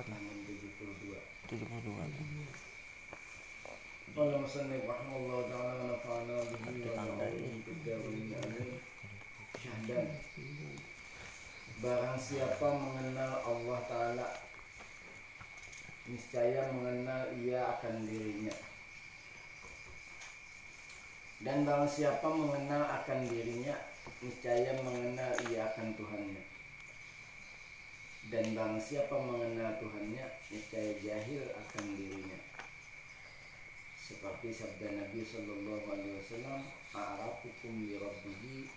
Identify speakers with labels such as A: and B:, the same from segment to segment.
A: pernah 72
B: 72 kan Qala musannif rahimallahu ta'ala Barang siapa mengenal Allah Ta'ala Niscaya mengenal ia akan dirinya. Dan barang siapa mengenal akan dirinya Niscaya mengenal ia akan Tuhannya. Dan barang siapa mengenal Tuhannya Niscaya jahil akan dirinya. Seperti sabda Nabi Shallallahu Alaihi Wasallam a'rafukum li rabbihi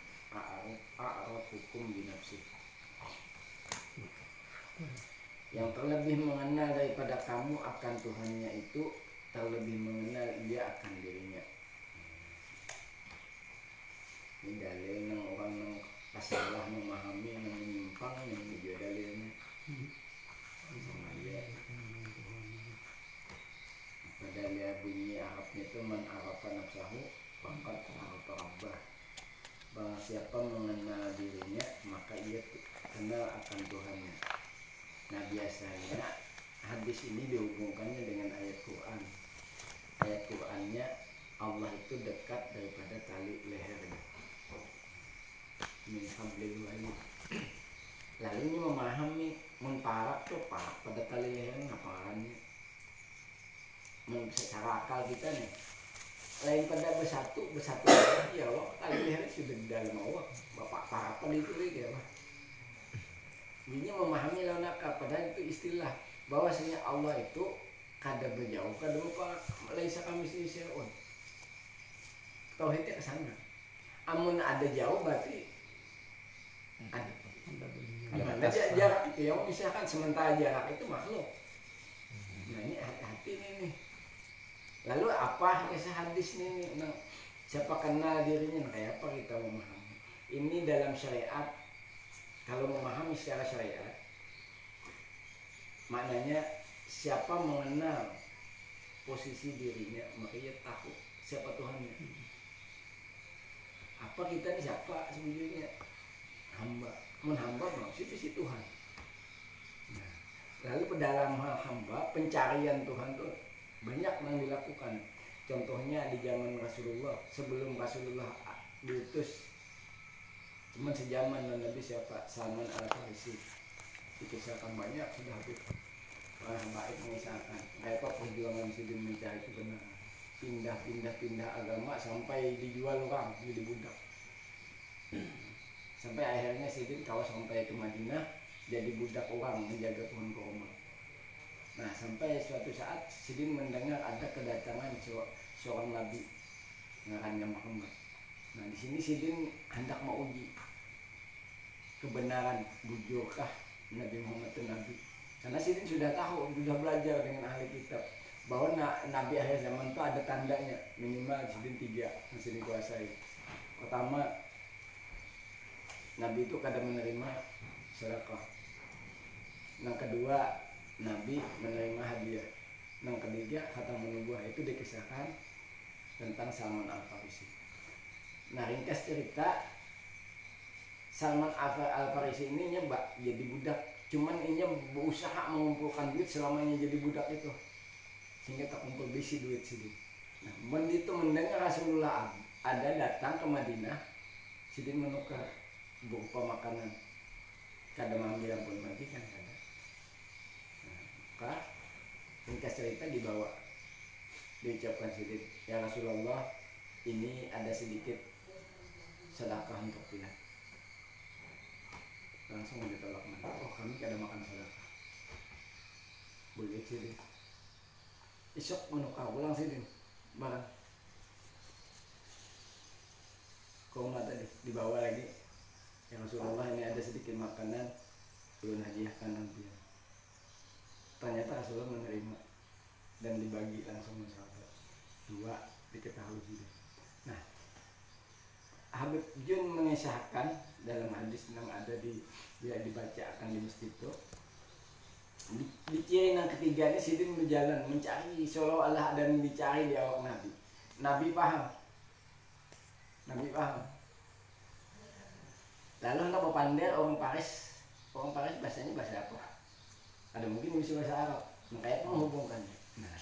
B: a'rafukum nafsihi. Yang terlebih mengenal daripada kamu akan Tuhannya itu terlebih mengenal ia akan dirinya. Ini dalil orang nang salah memahami nang menyimpang yang dia dalilnya sama dia padahal ya bunyi Arabnya itu man arafa nafsahu faqad arafa rabbah Barang siapa mengenal dirinya maka ia kenal akan Tuhannya. Nah biasanya hadis ini dihubungkannya dengan ayat Quran. Ayat Qurannya Allah itu dekat daripada tali lehernya. Min Lalu ini memahami Menparak tuh parak pada tali lehernya Men- secara akal kita nih lain pada bersatu bersatu ya Allah kali leher sudah di dalam Allah. Bapak parapan itu ya Allah ini memahami lawan padahal itu istilah bahwasanya Allah itu kada berjauh kada lupa laisa kami syai'un. Tauhidnya ke sana. Amun ada jauh berarti ada. Jarak itu yang misalkan sementara jarak itu makhluk. Nah ini hati-hati nih nih lalu apa kisah hadis ini Nah, siapa kenal dirinya? Nah, kayak apa kita memahami? Ini dalam syariat kalau memahami secara syariat maknanya siapa mengenal posisi dirinya maka ia tahu siapa Tuhannya. Apa kita ini siapa sebenarnya? Hamba. Menhamba maksudnya si Tuhan. Nah, lalu dalam hal hamba pencarian Tuhan tuh banyak yang dilakukan contohnya di zaman Rasulullah sebelum Rasulullah diutus cuma sejaman dengan Nabi siapa? Salman al Farisi dikisahkan banyak sudah habis. Orang baik mengisahkan apa? Perjuangan Sidin mencari kebenaran pindah-pindah pindah agama sampai dijual orang jadi budak. Sampai akhirnya Sidin kalau sampai ke Madinah jadi budak orang menjaga pohon kurma Nah sampai suatu saat Sidin mendengar ada kedatangan seor- seorang nabi ngarannya Muhammad. Nah di sini Sidin hendak mau uji kebenaran bujurkah Nabi Muhammad itu nabi. Karena Sidin sudah tahu, sudah belajar dengan ahli kitab bahwa na- nabi akhir zaman itu ada tandanya minimal Sidin tiga yang Sidin kuasai. Pertama Nabi itu kadang menerima sedekah. Yang kedua Nabi menerima hadiah. Yang ketiga kata menubuh itu dikisahkan tentang Salman Al Farisi. Nah ringkas cerita Salman Al Farisi ini nyebak jadi budak. Cuman ini berusaha mengumpulkan duit selamanya jadi budak itu sehingga tak kumpul bisi duit sini. Nah, begitu mendengar Rasulullah ada datang ke Madinah, Sidin menukar berupa makanan kadang mengambil ampun mati kan kadang nah, maka ringkas cerita dibawa diucapkan sedikit ya Rasulullah ini ada sedikit sedekah untuk Pilat langsung ditolak mana oh kami kada makan sedekah. Boleh sih isok menukar ulang sih barang. Kau nggak tadi dibawa lagi. Ya Rasulullah ini ada sedikit makanan belum hadiahkan nanti ternyata Rasulullah menerima dan dibagi langsung ke sahabat. Dua diketahui juga. Nah Habib Jun mengisahkan dalam hadis yang ada di dia dibacakan di masjid itu di, di yang ketiga ini Sidin berjalan mencari seolah Allah dan dicari di awak Nabi. Nabi paham. Nabi paham. Lalu hendak berpandai orang Paris. Orang Paris bahasanya bahasa apa ada mungkin bisa bahasa Arab. Makanya menghubungkannya nah.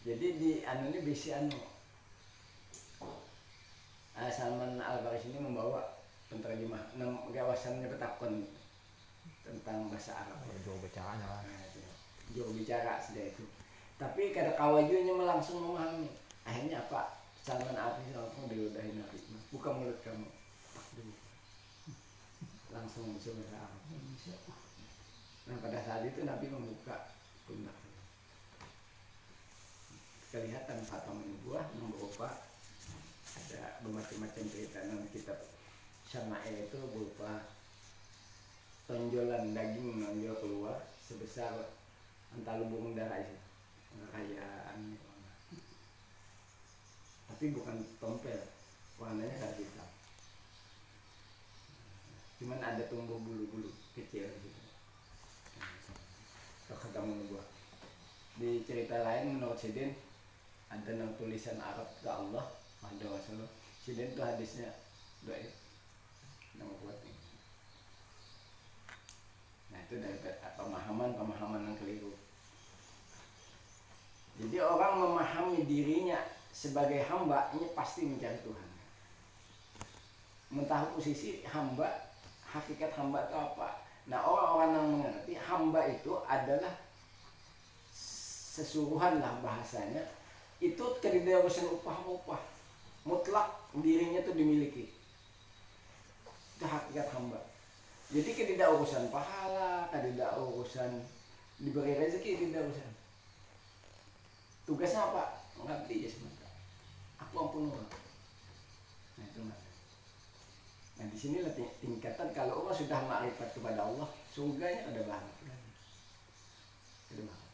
B: Jadi di anu ini bisa anu. Uh, Salman Al Faris ini membawa penterjemah enam gawasannya petakon tentang bahasa Arab.
A: Jauh bicaranya lah.
B: Nah, itu. juru bicara sudah itu. Tapi kada kawajunya langsung memahami. Akhirnya apa? Salman Al Faris langsung diludahin Nabi. Buka mulut kamu. Dulu. langsung bisa bahasa Arab nah pada saat itu Nabi membuka pundak kelihatan kata buah berupa ada bermacam-macam cerita dalam kitab Syama'il itu berupa tonjolan daging menonjol keluar sebesar antara lubung darah itu kekayaan tapi bukan tompel warnanya kayak hitam. Cuman ada tumbuh bulu-bulu kecil gitu kata buah di cerita lain menurut Sidin ada yang tulisan Arab ke Allah ada Rasulullah. Sidin itu hadisnya doa nama kuat ini. nah itu dari pemahaman pemahaman yang keliru. Jadi orang memahami dirinya sebagai hamba ini pasti mencari Tuhan. Mentah posisi hamba hakikat hamba itu apa nah orang-orang yang mengerti hamba itu adalah sesuruhan lah bahasanya. Itu tidak urusan upah-upah. Mutlak dirinya itu dimiliki. Itu hakikat hamba. Jadi tidak urusan pahala tidak urusan diberi rezeki tidak urusan tugasnya apa? Mengabdi ya semata aku ampun orang. Nah itu mas nah di sini tingkatan kalau orang sudah makrifat kepada Allah surganya ada banget ada banget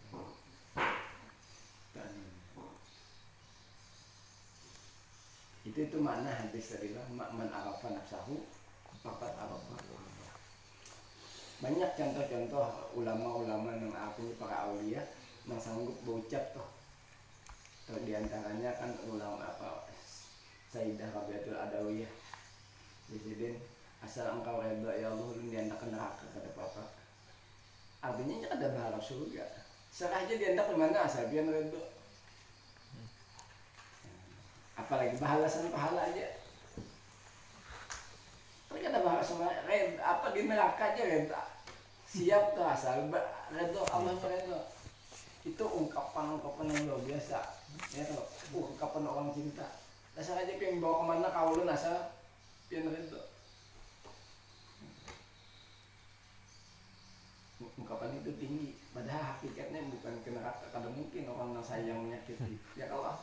B: itu itu makna hadis dari man arafa nafsahu fakat arafa. Banyak contoh-contoh ulama-ulama yang aku para aulia yang sanggup berucap tuh tuh di antaranya kan ulama apa Sayyidah Rabiatul Adawiyah Presiden asal engkau redha ya Allah lu diantarkan neraka kata papa. Artinya ada berharap surga serah aja diantar ke mana asal biar redha apalagi balasan pahala aja. Tapi ada bahasa red apa di neraka aja reda siap tuh asal redo Allah redo itu ungkapan ungkapan yang luar biasa. Ya tuh ungkapan orang cinta. Dasar aja pengen bawa ke mana kau lu asal redo ungkapan itu tinggi padahal hakikatnya bukan ke neraka kadang mungkin orang yang sayang menyakiti ya kalau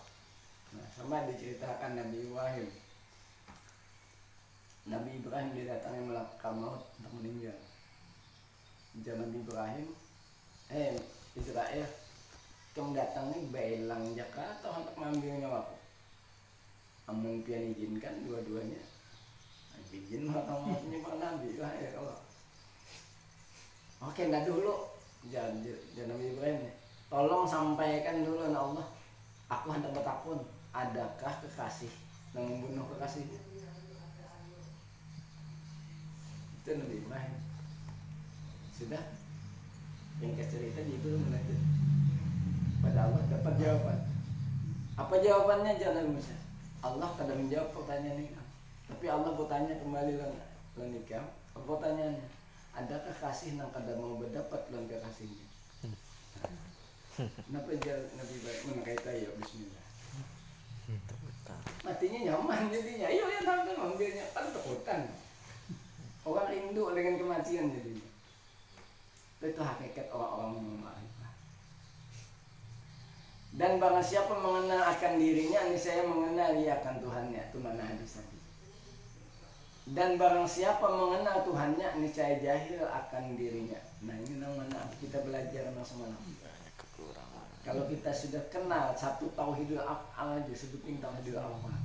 B: Nah, sama diceritakan Nabi Ibrahim. Nabi Ibrahim didatangi malaikat maut untuk meninggal. Zaman Nabi Ibrahim, eh Israel, kamu datang nih belang Jakarta untuk mengambil nyawaku. Amun pian izinkan dua-duanya. Mah kamu nyembah Nabi lah ya Allah. Oke, nah dulu. Jangan jangan Nabi Ibrahim Tolong sampaikan dulu ya Allah. Aku hendak bertakun adakah kekasih yang membunuh kekasihnya? Itu lebih baik sudah? Yang cerita itu melanjut pada Allah dapat jawaban. Apa jawabannya jangan Musa? Allah kadang menjawab pertanyaan ini tapi Allah bertanya kembali lagi lo nikah pertanyaannya adakah kasih nang kada mau berdapat lo kasihnya Kenapa dia Nabi baik menakai tayo Bismillah. Matinya nyaman jadinya. Ayo ya nonton ambilnya. Kan takutan Orang rindu dengan kematian jadinya. Itu hakikat orang-orang yang ma'rifah. Dan barang siapa mengenal akan dirinya Ini saya mengenal ia akan Tuhannya. Itu mana hadis tadi dan barang siapa mengenal Tuhannya Ini saya jahil akan dirinya. Nah ini yang mana kita belajar
A: kekurangan.
B: kalau kita sudah kenal satu tauhidul af'al aja sebutin tauhidul af'al.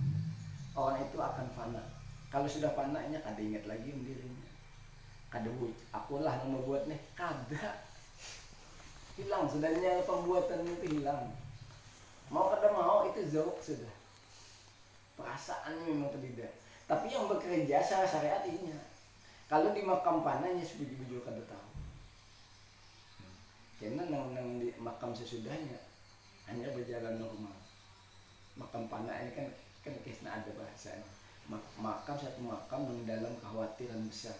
B: Orang itu akan fana. Kalau sudah fananya kada ingat lagi dirinya. Kada akulah yang membuat nih. Kada. Hilang sudahnya pembuatan itu hilang. Mau kada mau itu zauk sudah. Perasaannya memang tidak tapi yang bekerja secara syariat kalau di makam panahnya sebuju-buju kada tahu karena nang, nang di makam sesudahnya hanya berjalan normal. Makam panah ini kan kan kisah ada bahasanya. Ma- makam satu makam yang dalam kekhawatiran besar.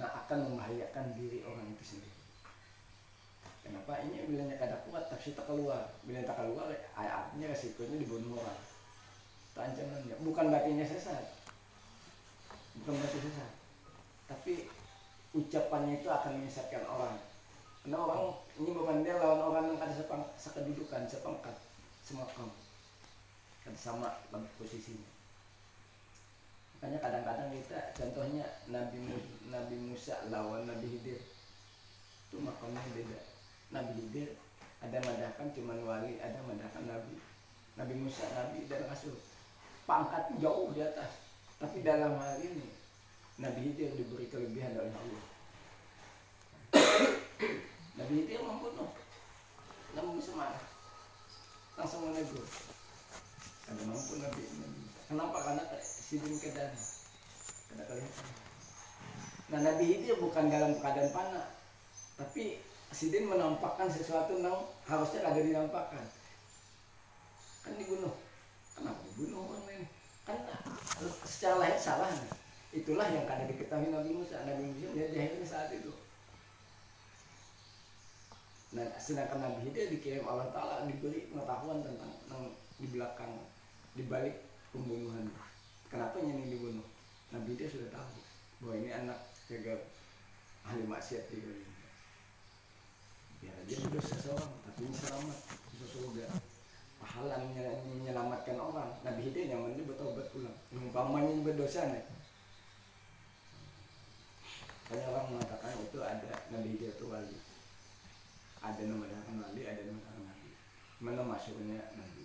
B: Nah akan membahayakan diri orang itu sendiri. Kenapa? Ini bilangnya kada kuat tapi tak keluar. Bila tak keluar artinya resikonya dibunuh orang. Itu bukan berarti sesat bukan berarti sesat tapi ucapannya itu akan menyesatkan orang. Karena orang ini bukan dia lawan orang yang ada sepang, sekedudukan, sepangkat, semakam. Kan sama dalam posisinya. Makanya kadang-kadang kita contohnya Nabi Mu- Nabi Musa lawan Nabi Hidir. Itu makamnya beda. Nabi Hidir ada madahkan cuman wali ada madahkan Nabi. Nabi Musa Nabi dan Rasul. Pangkat jauh di atas tapi dalam hal ini Nabi Hidir diberi kelebihan oleh Allah Nabi Hidir membunuh Nabi Musa marah langsung menegur ada mampu Nabi Nabi. Kenapa? Karena sidin kedan kada kelihatan. Nah Nabi Hidir bukan dalam keadaan panah, tapi sidin menampakkan sesuatu yang harusnya kada dinampakkan. Kan dibunuh. Kenapa dibunuh secara lahir salah. Itulah yang kada diketahui Nabi Musa. Nabi Musa dia jahilnya saat itu. Nah, sedangkan Nabi Hidir dikirim Allah Ta'ala diberi pengetahuan tentang yang di belakang, di balik pembunuhan. Kenapa ini dibunuh? Nabi Hidir sudah tahu bahwa ini anak jaga ahli maksiat di. Biar aja dia dosa seorang, tapi ini selamat, bisa surga. Pahala menye- menyelamatkan orang. Nabi Hidir yang penting bertobat pulang. Umpamanya berdosa nih. Banyak orang mengatakan itu ada Nabi Hidir itu wali ada datang Nabi, ada datang Nabi. Mana masuknya Nabi?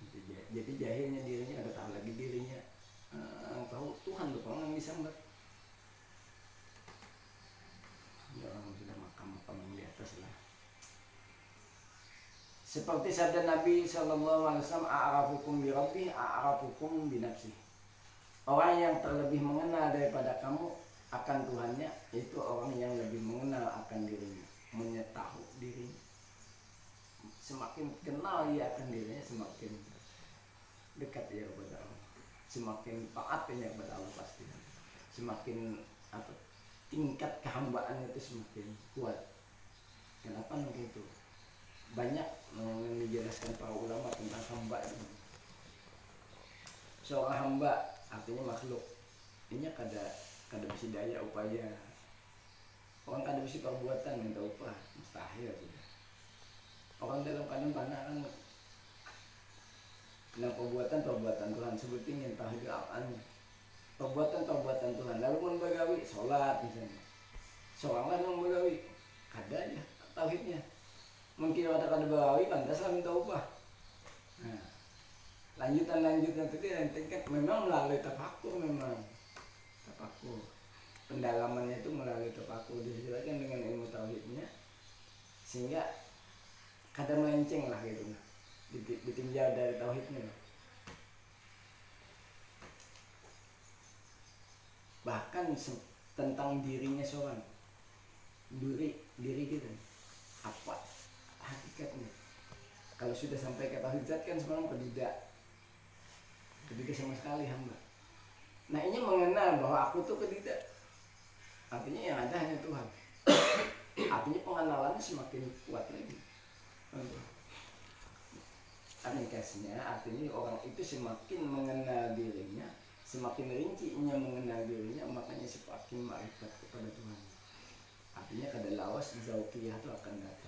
B: Jadi jah- Jadi jahilnya dirinya ada tahu lagi dirinya. Eh, tahu Tuhan tuh orang bisa mbak. Ya orang sudah makam-makam yang di atas lah. Seperti sabda Nabi Shallallahu Alaihi Wasallam, "A'rafukum bi Rabbi, a'rafukum bi nafsi." Orang yang terlebih mengenal daripada kamu akan Tuhannya itu orang yang lebih mengenal akan dirinya, mengetahui dirinya. Semakin kenal ia akan dirinya, semakin dekat ia kepada Allah. Semakin taat ia kepada Allah pasti. Semakin apa? Tingkat kehambaannya itu semakin kuat. Kenapa begitu? Banyak yang dijelaskan para ulama tentang hamba ini. Seorang hamba artinya makhluk. Ini kada kada bisa daya upaya. Orang kada bisa perbuatan minta upah mustahil sudah. Orang dalam keadaan panah kan Nah perbuatan perbuatan Tuhan sebutin yang tahu apaannya perbuatan perbuatan Tuhan lalu membagawi sholat misalnya seorang yang membagawi ada aja tauhidnya mungkin ada kada bagawi pantas lah minta upah. Nah, lanjutan lanjutan itu dia yang tingkat memang melalui tafakur memang. Tafakur pendalamannya itu melalui tafakur disesuaikan dengan ilmu tauhidnya. Sehingga kada melenceng lah gitu nah Diti- ditinjau dari tauhidnya. Bahkan tentang dirinya seorang. Diri diri kita. Apa hakikatnya kalau sudah sampai ke tauhid zat kan sebenarnya tidak. Tidak sama sekali hamba. Nah ini mengenal bahwa aku tuh tidak artinya yang ada hanya Tuhan. Artinya pengenalannya semakin kuat lagi. Aplikasinya artinya orang itu semakin mengenal dirinya semakin rincinya mengenal dirinya makanya semakin marifat kepada Tuhan. Artinya kada lawas zaukiyah itu akan datang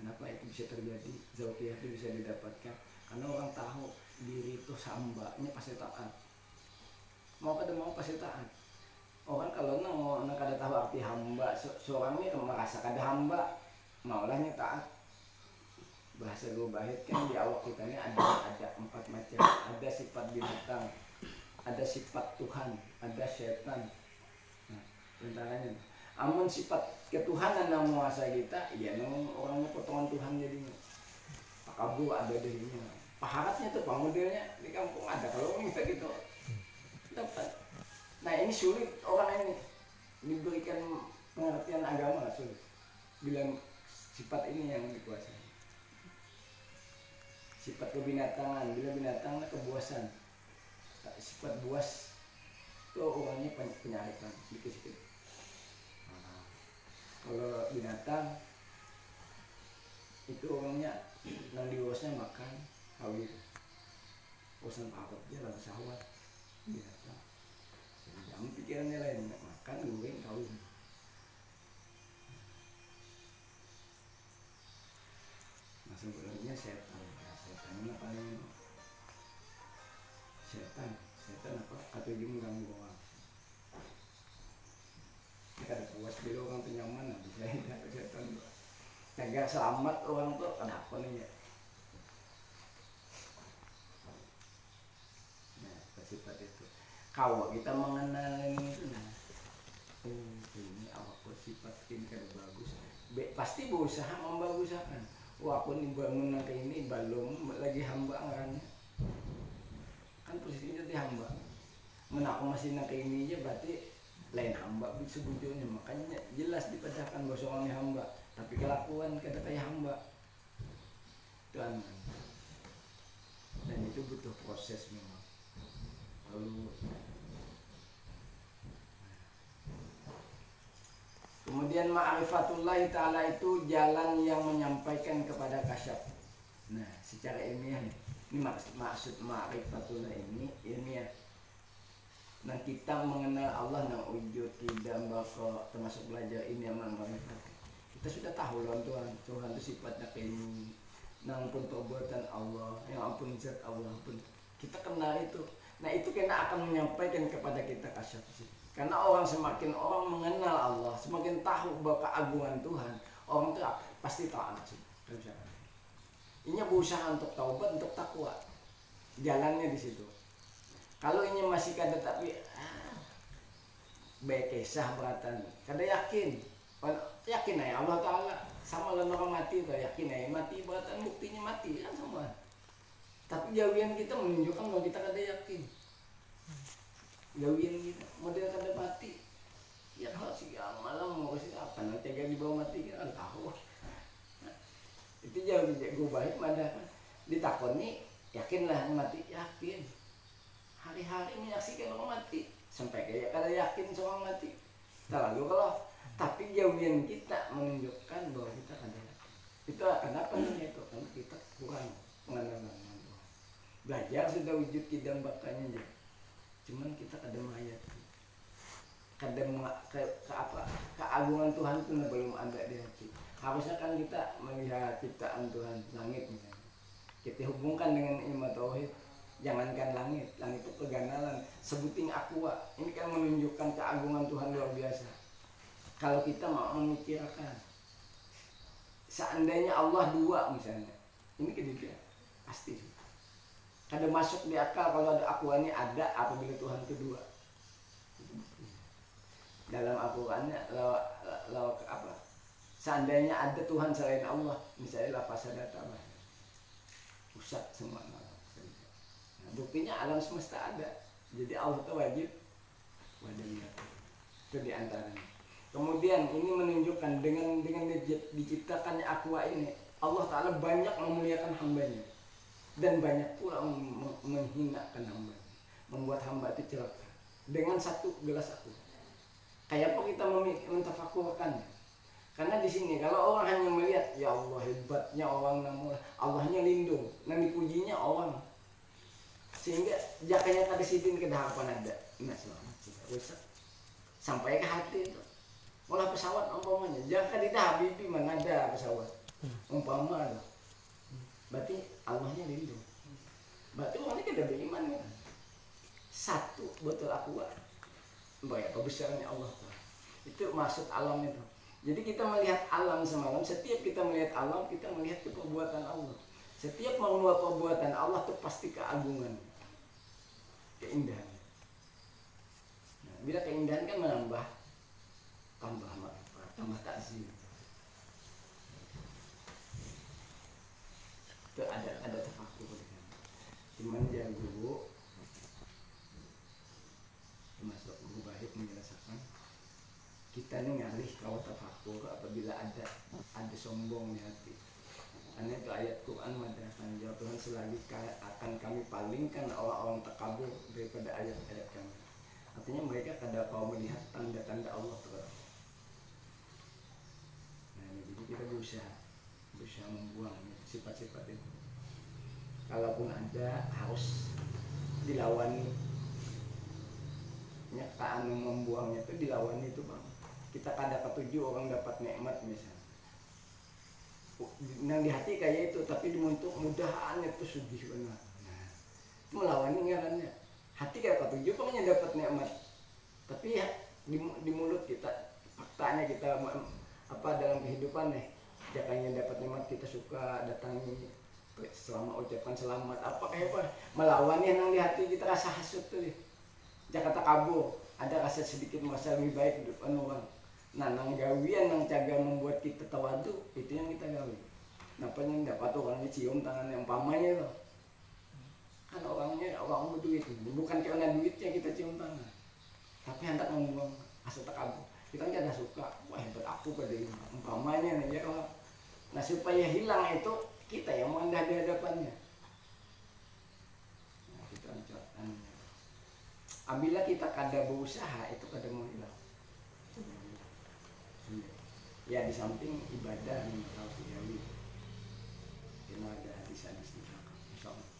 B: kenapa itu bisa terjadi? Zaukiyah itu bisa didapatkan. Karena orang tahu diri itu hambanya pasti taat. Mau kada mau pasti taat. Orang kalau nang nang kada tahu arti hamba se- seorang ini merasa kada hamba maulahnya taat. Bahasa bahit kan di awak kita ini ada ada empat macam. Ada sifat binatang ada sifat Tuhan ada setan. Nah, antaranya amun sifat ketuhanan yang menguasai kita ya nang orangnya potongan Tuhan jadinya. Pak Abu ada dirinya. Paharatnya tuh pak modelnya di kampung ada. Kalau minta gitu dapat. Nah ini sulit. Orang ini diberikan pengertian agama sulit. Bilang sifat ini yang dikuasai. Sifat kebinatangan bila binatang kebuasan. Sifat buas itu orangnya pen- penyarikan sedikit-sedikit kalau binatang itu orangnya yang diurusnya makan kawin. Urusan apa dia lalu sahwat binatang. Jadi jangan pikirannya lain makan goreng kawin. Nah sebenarnya setan ya, setan apa nih setan setan apa? Atau dia mengganggu orang kita ada puas dulu orang tuh nyaman nah bisa ada setan jaga selamat orang tuh kenapa nih ya nah sifat itu. Kalau kita mengenal itu nah oh ini awak sifat ini kan bagus. Be, pasti berusaha membagusakan. Wah aku nih bangun nanti ini belum lagi hamba orangnya kan posisinya di hamba. Menaku masih nanti ini aja berarti lain hamba sebujurnya. Makanya jelas dipecahkan bahwa hamba tapi kelakuan kata kayak hamba Tuhan dan itu butuh proses memang lalu Kemudian ma'rifatullah ta'ala itu jalan yang menyampaikan kepada kasyaf. Nah, secara ilmiah nih, ini maksud, maksud ma'rifatullah ini ilmiah. Nah, kita mengenal Allah nang wujud tidak bako termasuk belajar ini yang. Kita sudah tahu loh Tuhan, Tuhan itu sifatnya. Nang pun perbuatan Allah, yang ampun zat Allah pun. Kita kenal itu. Nah, itu kena akan menyampaikan kepada kita kasyaf sih. Karena orang semakin orang mengenal Allah, semakin tahu bahwa keagungan Tuhan, orang itu pasti taat. Ini berusaha untuk taubat, untuk takwa. Jalannya di situ. Kalau ini masih kada tapi ah, baik kisah beratan, kada yakin. Yakin aja Allah Taala sama lawan orang mati tuh yakin aja. Mati beratan buktinya mati kan semua. Tapi jauhian kita menunjukkan bahwa kita kada yakin. Gawian kita model kada mati. Ya kalau siang malam mau kasih apa nanti gak dibawa mati kita kan tahu. Itu jauh gue baik mana ditakoni yakin lah mati yakin. Hari-hari menyaksikan orang mati sampai kayak kada yakin seorang mati. Terlalu kalau tapi jauhian kita menunjukkan bahwa kita yakin itu kenapa namanya itu? Karena kita kurang Tuhan. Belajar sudah wujud kidam aja. Cuman kita kadang mayat. Kadang ke, ke apa? Keagungan Tuhan itu belum ada di hati. Harusnya kan kita melihat ciptaan Tuhan langit misalnya. Kita hubungkan dengan ilmu tauhid. Jangankan langit. Langit itu keganalan. Sebuting aqua. Ini kan menunjukkan keagungan Tuhan luar biasa kalau kita mau memikirkan. Seandainya Allah dua misalnya. Ini ketiga. Pasti. Kada masuk di akal kalau ada akuannya ada apabila Tuhan kedua. Dalam Al-Qur'annya lo, lo, apa? Seandainya ada Tuhan selain Allah misalnya lapas ada tambah rusak semua. Nah, buktinya alam semesta ada. Jadi Allah itu wajib. Wadahnya itu di antaranya kemudian ini menunjukkan dengan dengan diciptakannya aqua ini Allah Ta'ala banyak memuliakan hambanya. Dan banyak pula menghinakan hambanya. Membuat hamba itu celaka. Dengan satu gelas aku. Kayak apa kita mentafakurkannya karena di sini kalau orang hanya melihat ya Allah hebatnya orang namun Allahnya lindung. Dan dipujinya orang. Sehingga jakanya kada sidin ke harapan ada. Nah selamat. Sampai ke hati itu malah pesawat umpamanya. Jaka di habibi mana ada pesawat. Umpama loh. berarti Allahnya lindung berarti orangnya kada beriman kan? Satu betul aku banyak besarnya Allah itu maksud alam itu. Jadi kita melihat alam semalam setiap kita melihat alam kita melihat ke perbuatan Allah. Setiap mengeluar perbuatan Allah itu pasti keagungan. Keindahan. Nah, bila keindahan kan menambah tambah makrifat tambah takzim itu ada ada tafakur sana. cuman dia guru termasuk guru baik menjelaskan kita ini ngalih kalau tafakur apabila ada ada sombong di hati. Karena itu ayat Quran madrasah jawab Tuhan selagi ka- akan kami palingkan orang-orang takabur daripada ayat-ayat kami. Artinya mereka kada kau melihat tanda-tanda Allah jadi kita berusaha berusaha membuang sifat-sifat itu. Kalaupun ada harus dilawani. Nyakaan membuangnya itu dilawani itu bang. Kita kada ketujuh orang dapat nikmat misalnya. Yang di hati kayak itu tapi untuk mudahan itu sugih benar. Nah, melawan ngarannya hati kayak ketujuh pokoknya dapat nikmat. Tapi ya di, di mulut kita faktanya kita apa dalam kehidupan nih jakanya dapat nikmat kita suka datangi selama ucapkan selamat apa kayak apa melawan yang di hati kita rasa hasut tuh deh Jakarta kabur ada rasa sedikit merasa lebih baik hidup orang. Nah nang gawian nang caga membuat kita tawadu itu yang kita gawi. Kenapa yang dapat orangnya cium tangan yang pamannya loh kan orangnya orang berduit bukan karena duitnya kita cium tangan. Tapi hendak membuang asa takabur kita kan ada suka. Wah hebat aku pada umpamanya nih ya nah supaya hilang itu kita yang mendah di hadapannya. Nah, kita ucapkan Apabila kita kada berusaha itu kada mau hilang ya di samping ibadah yang harus digali kita ada hadis-hadis di belakang Insya Allah.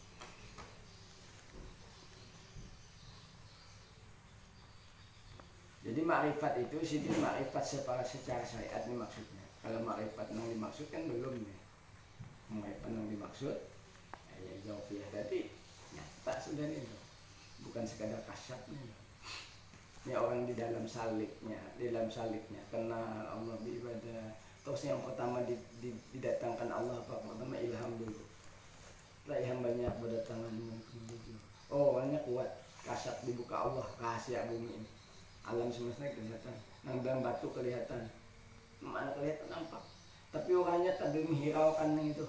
B: Jadi makrifat itu sih makrifat secara secara syariat ini maksudnya. Kalau makrifat yang dimaksud kan belum nih. Makrifat yang dimaksud ya, jawab ya tadi nyata sudah itu bukan sekadar kasyafnya ini orang di dalam saliknya di dalam saliknya kenal Allah beribadah. Terus yang pertama di- di- didatangkan Allah apa? Pertama ilham dulu. Setelah ilham banyak berdatangan oh orangnya kuat. Kasat dibuka Allah rahasia bumi ini alam semesta kelihatan dalam batu kelihatan. Mana kelihatan nampak. Tapi orangnya tak menghiraukan itu.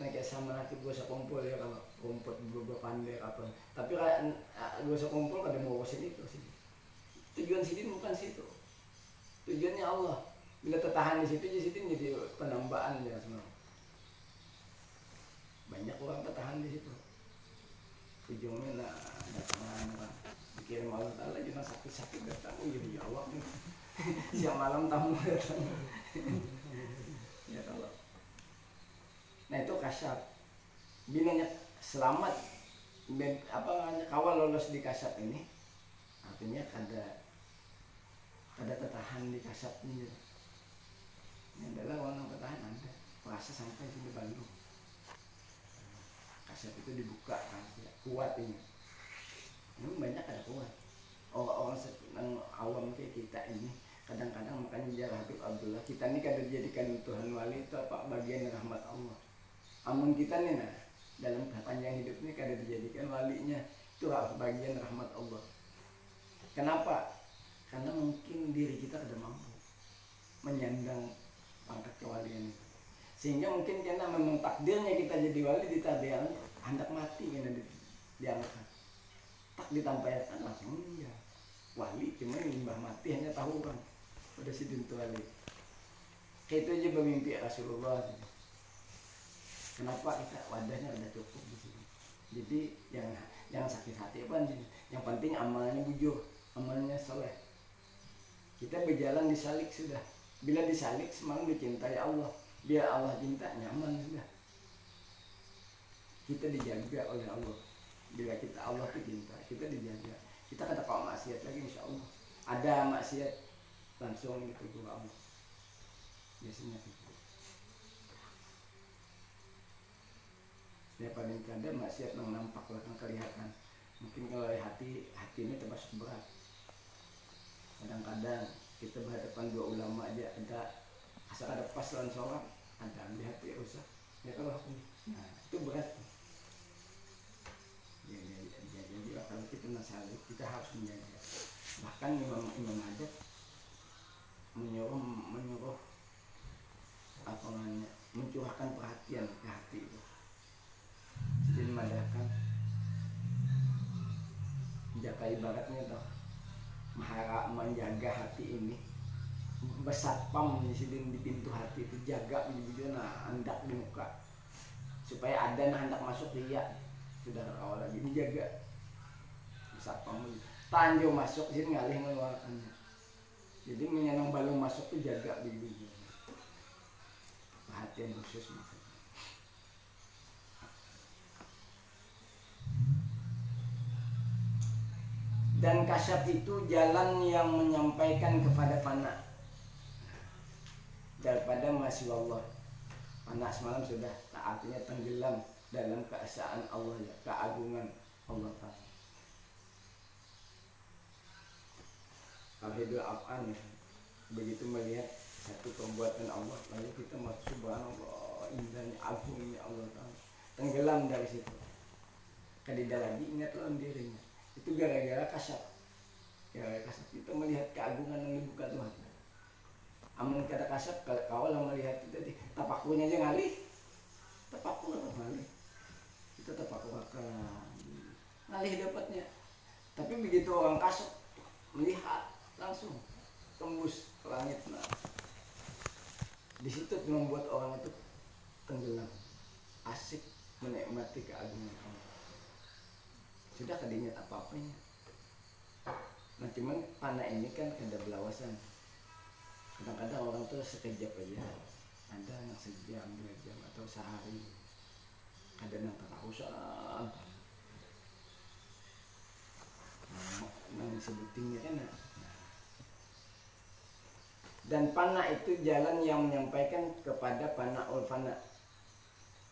B: Nah, kayak sama nanti gue kumpul ya kalau rumput gue pandai apa. Tapi kayak gue kumpul kada mau ke tuh sini. Tujuan sini bukan situ. Tujuannya Allah. Bila tertahan di situ di situ jadi penambahan ya semua. Banyak orang tertahan di situ. Ujungnya nah datangan apa dikirim Allah Taala cuma sakit-sakit datang. Jadi jawab nih siang malam tamu datang. Ya kalau nah itu kasar binanya selamat. Apa kawal lolos di kasap ini artinya ada ada tertahan di kasap ini. Ini adalah orang tertahan ada puasa sampai sini Bandung. Kasap itu dibuka rahasia kuat ini ini banyak ada kuat orang-orang yang awam kayak kita ini. Kadang-kadang makanya jarah Habib Abdullah kita ini kadang dijadikan Tuhan wali itu apa? Bagian rahmat Allah. Amun kita nih nah dalam panjang hidup ini kadang dijadikan walinya. Itu bagian rahmat Allah. Kenapa? Karena mungkin diri kita ada mampu menyandang pangkat kewalian itu. Sehingga mungkin karena memang takdirnya kita jadi wali ditakdirkan hendak mati karena di, diangkat tak ditampaikan langsung iya. Wali cuma limbah mati hanya tahu kan. Pada si dintu wali. Kayak itu aja bermimpi Rasulullah. Kenapa kita wadahnya udah cukup di sini? Jadi yang yang sakit hati apa yang penting amalnya bujur amalnya soleh. Kita berjalan di salik sudah. Bila disalik semalam dicintai Allah. Biar Allah cinta nyaman sudah. Kita dijaga oleh Allah. Bila kita Allah cinta kita dijaga. Kita kata kalau maksiat lagi insya Allah. Ada maksiat langsung ditegur Allah biasanya gitu. Ya paling kadang maksiat yang nampak lah yang kelihatan. Mungkin kalau hati hati ini termasuk berat. Kadang-kadang kita berhadapan dua ulama aja ada asal ada pas lawan seorang ada di hati rusak ya kalau nah itu berat. ya, ya, ya, ya, jadi kalau kita harus menjaga. Bahkan imam imam adat menyuruh menyuruh apa namanya mencurahkan perhatian ke hati itu. Jadi mengadakan jaga ibaratnya toh mahara menjaga hati ini. Besatpam di sini di pintu hati itu jaga begitu nah hendak di muka supaya ada nah hendak masuk dia sudah awal lagi dijaga besatpam tanjo masuk sini ngalih mengeluarkannya jadi menyenang balung masuk tuh jaga begitu perhatian khusus maksudnya. Dan kasyaf itu jalan yang menyampaikan kepada fana. Daripada masih Allah. Fana semalam sudah artinya tenggelam dalam keesaan Allah ya keagungan Allah Ta'ala Tauhidul Af'an ya. begitu melihat satu perbuatan Allah lalu kita masuk subhanallah indahnya agungnya Allah Ta'ala. Tenggelam dari situ. Kadida lagi ingat lawan dirinya. Itu gara-gara kasat gara-gara kasat kita melihat keagungan yang dibuka Tuhan. Amun kata kasat kau lah melihat itu tapakunya aja ngalih. Tapaku lah ngalih. Kita tapaku akan ngalih dapatnya. Tapi begitu orang kasat melihat langsung tembus langit nah. Di situ membuat orang itu tenggelam asik menikmati keagungan Allah. Sudah kadinya apa apanya nah cuman panah ini kan ada belawasan. Kadang-kadang orang tuh sekejap aja. Ada yang sejam dua jam atau sehari. Ada yang terausan nah, yang sebutingnya kan nah. Dan panah itu jalan yang menyampaikan kepada panah ulfana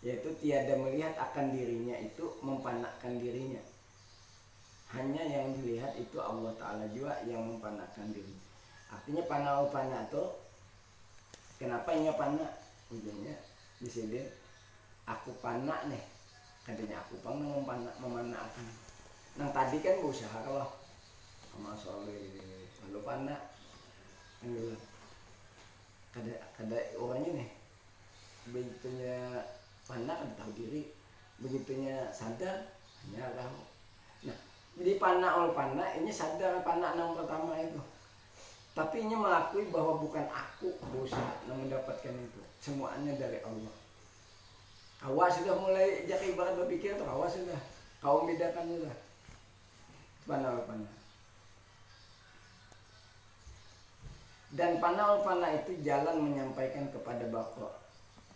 B: yaitu tiada melihat akan dirinya itu mempanakkan dirinya. Hanya yang dilihat itu Allah Ta'ala juga yang mempanakkan diri. Artinya panah panah itu kenapa ini panah? Ujungnya di sini aku panak nih. Katanya aku pang mempanak memanakkan nang tadi kan berusaha kalau sama soleh lalu panak kada kada orangnya nih begitunya panak ada tahu diri. Begitunya sadar hanya tahu. Nah jadi panak oleh panak ini sadar panak yang pertama itu. Tapi ini mengakui bahwa bukan aku berusaha mendapatkan itu. Semuanya dari Allah. Awas sudah mulai jadi ibarat berpikir tuh awas sudah kau bedakan sudah. Panah oleh panah dan panah oleh panah itu jalan menyampaikan kepada bako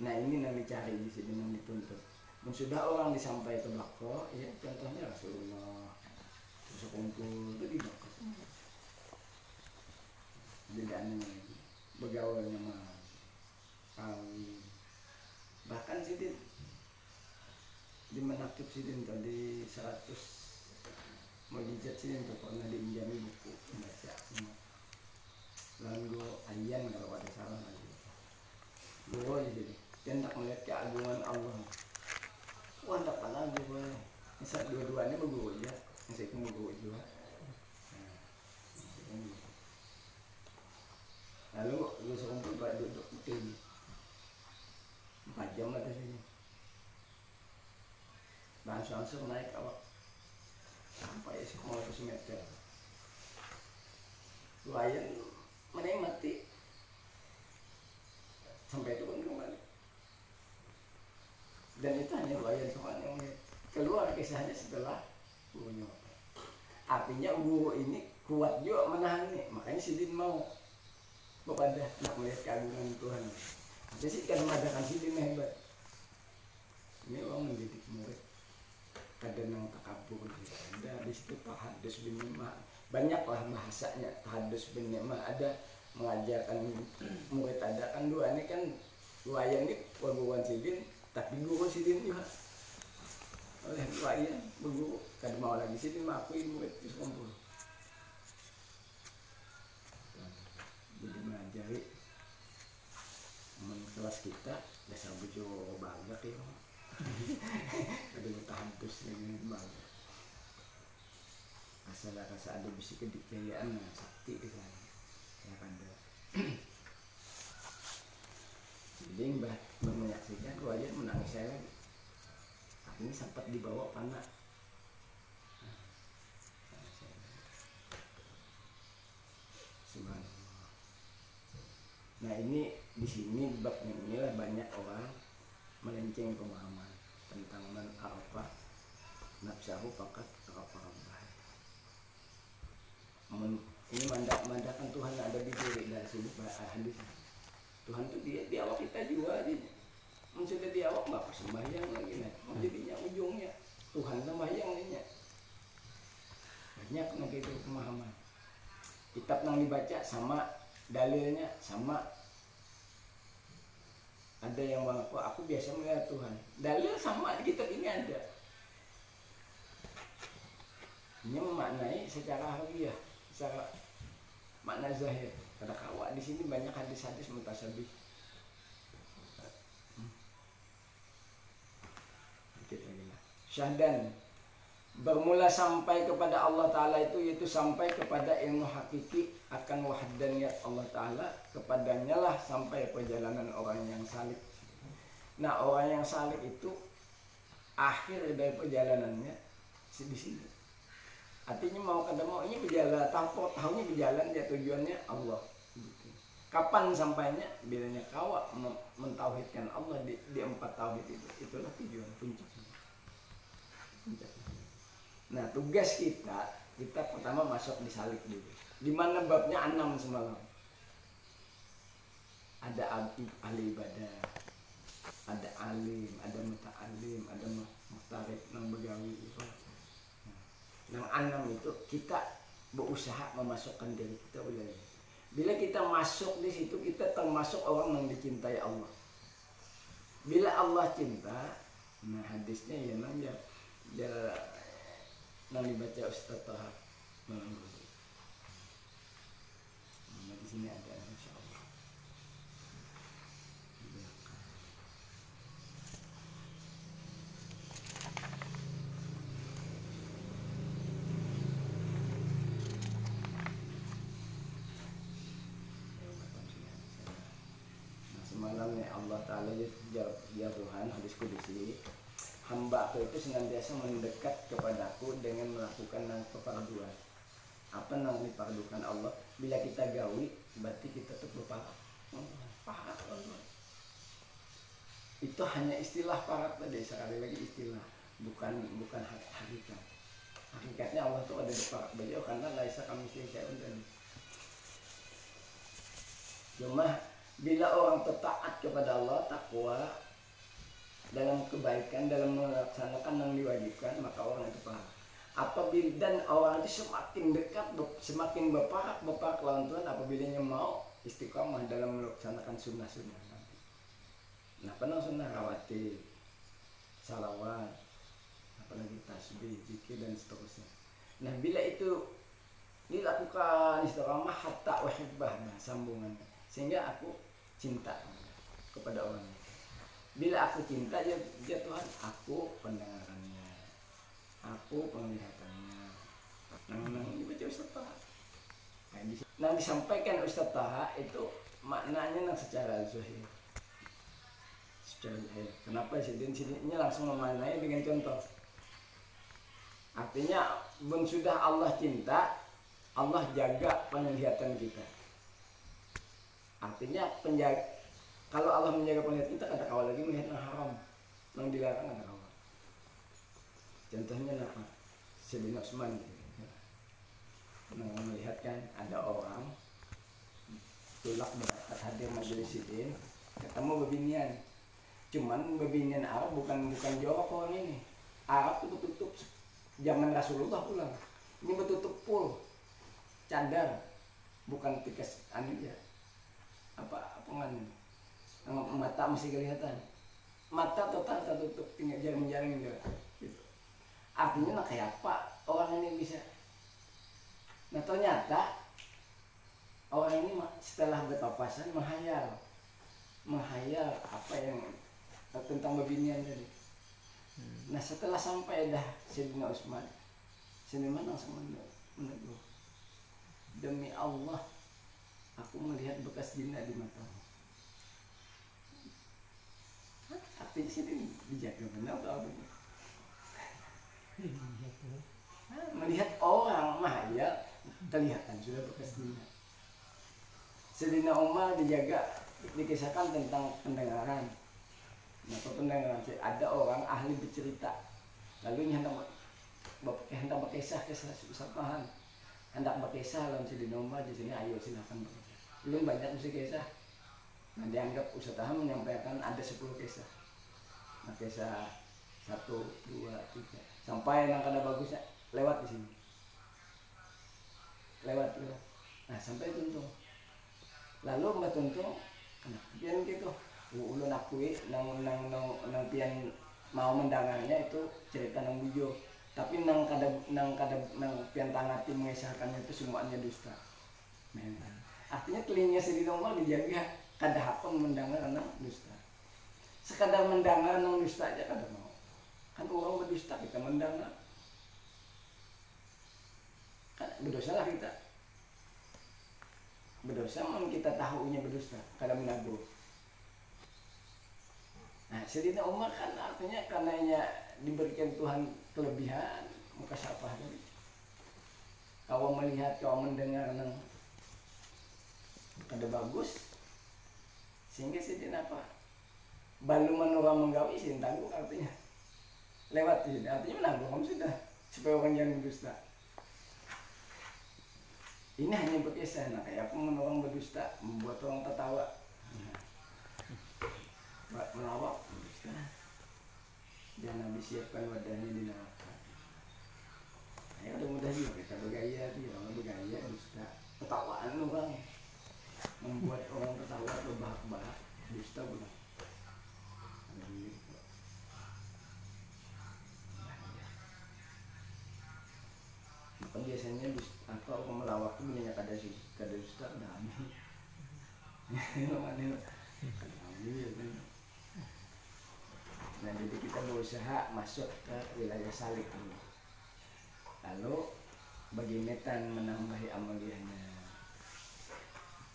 B: nah ini yang dicari di sini yang dituntut. Dan sudah orang disampaikan ke bako ya contohnya Rasulullah sekumpul itu di bako bedanya lagi begaulnya mah bahkan sidin di menakib sidin tadi 100 mujizat sidin tuh pernah diinjami buku lalu ayan kalau ada salah lagi. Gue jadi dan tak melihat keagungan Allah. Wah tak pernah gue misal dua-duanya begitu aja. Masih itu begitu juga lalu lu sekumpul pak duduk tim empat jam di sini. Langsung langsung naik awak. Sampai sekolah ke meter. Lumayan menikmati sampai itu pun kembali kisahnya setelah wafat. artinya guru ini kuat juga menahan nih makanya Sidin mau kepada nak melihat keagungan Tuhan. Tapi sih kan madakan Sidin hebat. Ini orang mendidik murid. Kadang yang takabur ada di situ tahadus bin Nimah banyaklah bahasanya. Tahadus bin Nimah ada mengajarkan murid ada kan dua. Ini kan luayan ini perguruan Sidin tapi guru Sidin juga. Oleh luayan berguru kadang mau lagi Sidin mah aku murid di kumpul. Jadi mengajari teman kelas kita dasar bujo bangga ya ada tahadus dengan bangga asal rasa ada bisi kedikayaan nah, sakti di sana. Ya kan jadi mbah menyaksikan aja menangis saya lagi. Ini sempat dibawa panah. Nah, ini di sini babnya inilah banyak orang melenceng pemahaman tentang man arafah nafsahu fakat arafah Ini mandak mandakan Tuhan ada di diri dari sini hadis. Tuhan tuh dia di awak kita juga. Men sudah di awak nggak sembahyang lagi. Mau jadinya ujungnya Tuhan sembahyang ini. Banyak nanti itu pemahaman kitab yang dibaca sama dalilnya sama ada yang mengaku aku biasa melihat Tuhan dalil sama di kitab ini ada ini memaknai secara harfiah secara makna zahir. Kata kawak di sini banyak hadis-hadis mutasabih. Syahdan. Bermula sampai kepada Allah Ta'ala itu yaitu sampai kepada ilmu hakiki akan wahdaniyat Allah Ta'ala. Kepadanya lah sampai perjalanan orang yang salik nah orang yang salik itu akhir dari perjalanannya di sini artinya mau mau ini berjalan tahu tahunya berjalan dia tujuannya Allah Gitu. kapan sampainya bilanya kawak mem- mentauhidkan Allah di, di empat tauhid itu itulah tujuan puncaknya Nah tugas kita kita pertama masuk di salik dulu. Di mana babnya enam semalam. Ada ahli, ibadah, ada alim, ada muta'alim, ada mu- muhtarik, nang begawi itu. Nah, yang enam itu kita berusaha memasukkan diri kita wilayah. Bila kita masuk di situ kita termasuk orang yang dicintai Allah. Bila Allah cinta, nah hadisnya ya nang ya, ya nang dibaca Ustaz dulu. Nah, di sini ada insya Allah. Di belakang. Ya, kapan sih ya? Nah, semalam ya Allah Ta'ala ya, ya, ya Tuhan hadis kudusi hamba aku itu senantiasa mendekat kepadaku dengan melakukan yang keparduan. Apa yang dipardukan Allah? Bila kita gawi berarti kita tuh berpahala. Itu hanya istilah parat tadi sekali lagi istilah. Bukan bukan hak- hakikat. Hakikatnya Allah tuh ada di parat beliau karena laisa kami saya tadi cuma bila orang taat kepada Allah takwa dalam kebaikan dalam melaksanakan yang diwajibkan maka orang itu paham. Apabila dan orang itu semakin dekat semakin berparak berparak lawan Tuhan apabila mau istiqomah dalam melaksanakan sunnah-sunnah. Nanti nah pernah sunnah rawatib salawat apalagi tasbih zikir dan seterusnya. Nah bila itu dilakukan istiqomah hatta wahibbah nah sambungannya sehingga aku cinta kepada orang bila aku cinta ya, ya Tuhan aku pendengarannya. Aku penglihatannya. Nah, nah ini baca Ustaz Taha. Nah, di- disampaikan Ustaz Taha itu maknanya nah, secara zahir. Secara zahir. Kenapa sih? Dan sininya langsung memaknai dengan contoh. Artinya pun sudah Allah cinta Allah jaga penglihatan kita. Artinya penjaga kalau Allah menjaga penglihatan kita kata kawal lagi melihat yang haram. Yang dilarang kata kawal contohnya apa? Sayyidina Utsman nah, melihat kan ada orang tulak berangkat hadir majelis sidin ketemu bebinian. Cuman bebinian Arab bukan bukan jorok orang ini. Arab itu tutup zaman Rasulullah pulang ini bertutup full. Cadar bukan tikas anu ya. Apa apa mata masih kelihatan. Mata total tertutup tinggal jaring-jaring juga gitu. artinya nah kayak apa? Orang ini bisa. Nah ternyata orang ini setelah berpapasan menghayal. Menghayal apa yang tentang bebinian tadi. Nah setelah sampai dah Sayyidina Utsman Sayyidina langsung menegur menegur demi Allah aku melihat bekas jinah di matamu Hah? artinya sini dijaga benar atau melihat orang mahayal kelihatan sudah bekas jinah Sayyidina Umar dijaga dikisahkan tentang pendengaran. Nah pendengaran ada orang ahli bercerita. Lalu hendak hendak berkisah kisah usapahan hendak berkisah lawan Sayyidina Umar di sini ayo silakan belum banyak mesti kisah. Nah dianggap usaha menyampaikan ada 10 kisah nah kisah satu dua tiga. Sampai yang kada bagusnya lewat di sini. Lewat lewat. Nah sampai tuntung. Lalu mbak tuntung nah pian gitu. Ulun akui nang nang nang nang pian mau mendengarnya itu cerita nang bujo. Tapi nang kada nang kada nang pian tangati mengisahkannya itu semuanya dusta. Memang. artinya telinga sedih normal dijaga kada hakon mendengar nang dusta sekadar mendengar nang dusta aja kada mau. Kan orang berdusta kita mendengar kan berdosa lah kita. Berdosa memang kita tahunya berdusta kada menabuh nah Sayyidina Umar kan artinya karenanya diberikan Tuhan kelebihan muka siapa tadi kau melihat kau mendengar nang. Kada bagus. Sehingga Sayyidina apa baluman orang menggawi sih tangguh artinya. Lewat sini artinya menangguh kamu sudah. Supaya orang yang berdusta. Ini hanya berkisah nah kayak aku orang berdusta membuat orang tertawa. Nah, melawak berdusta. Dan Nabi siapkan wadahnya di neraka. Ya udah mudah juga. Kita bergaya dia orang bergaya dusta ketawaan orang. Membuat orang tertawa berbahak-bahak dusta bukan biasanya apa orang melawak itu punya kada sih kada dusta kada nah jadi kita berusaha masuk ke wilayah salik dulu lalu bagaimana menambahi amaliannya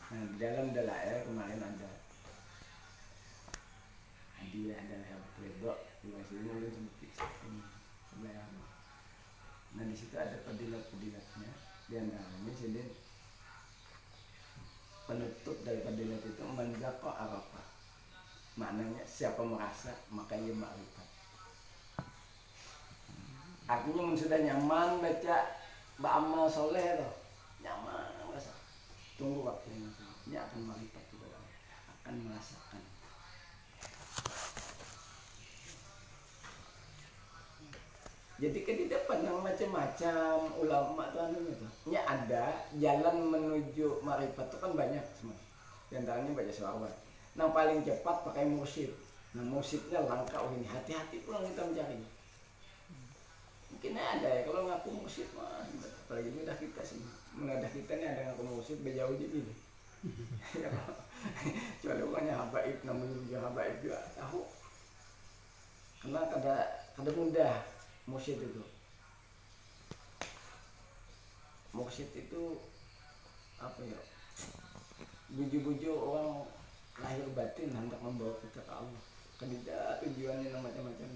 B: nah di dalam dalail kemarin ada hadiah adalah pledok di masjid ini udah sebut sebelah apa Nah di situ ada pedilat-pedilatnya di antaranya jadi penutup dari pedilat itu menzaqa arafah. Maknanya siapa merasa maka ia makrifat. Artinya mun sudah nyaman baca beramal soleh loh, nyaman merasa. Tunggu waktunya dia akan makrifat juga akan merasakan. Jadi kan di depan yang macam-macam ulama tuh anu itu. Nya ada jalan menuju marifat itu kan banyak semua. Di antaranya baca selawat. Yang paling cepat pakai musib. Nah musibnya langka oh ini hati-hati pulang kita mencari. Mungkin ada ya kalau ngaku musib mah apalagi mudah kita sih. Mudah kita nih ada ngaku musib bejauh jadi ini. Kecuali bukannya habaib namanya juga habaib juga tahu. Karena kada kada mudah mursyid itu. Mursyid itu apa ya? Buju-buju orang lahir batin hendak membawa kita ke Allah. Kan tidak tujuannya macam-macam.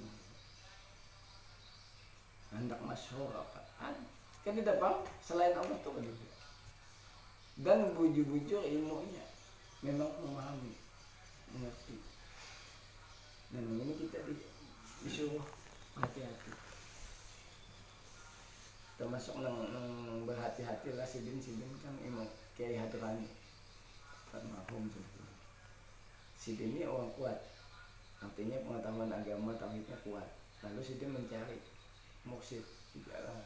B: Hendak masyhur apa. Kan tidak bang selain Allah tuh kan dan buju-buju ilmunya memang memahami mengerti. Dan ini kita di, disuruh hati-hati termasuk nang, nang berhati-hati lah sidin sidin kan emang kiai hadrani almarhum sebetulnya sidin ini orang kuat. Artinya pengetahuan agama tauhidnya kuat. Lalu sidin mencari muksid di jalan.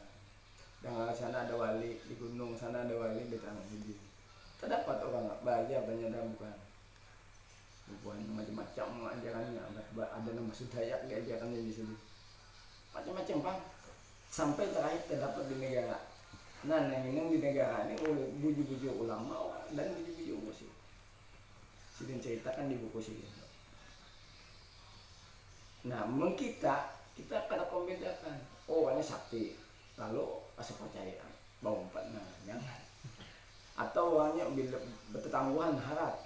B: Dan sana ada wali di gunung sana ada wali di tanah sidin terdapat orang banyak banyak dan bukan. Bukan macam-macam ajarannya ada, nama sudayak di ajarannya di sini macam-macam bang sampai terakhir terdapat di negara. Nah yang di negara ini oleh buju-buju ulama dan buju-buju musik Sidin ceritakan di buku sini. Nah kita kita kada membedakan oh ini sakti. Lalu asa percaya. Bau empat nah jangan. Atau hanya bertetangguhan harap.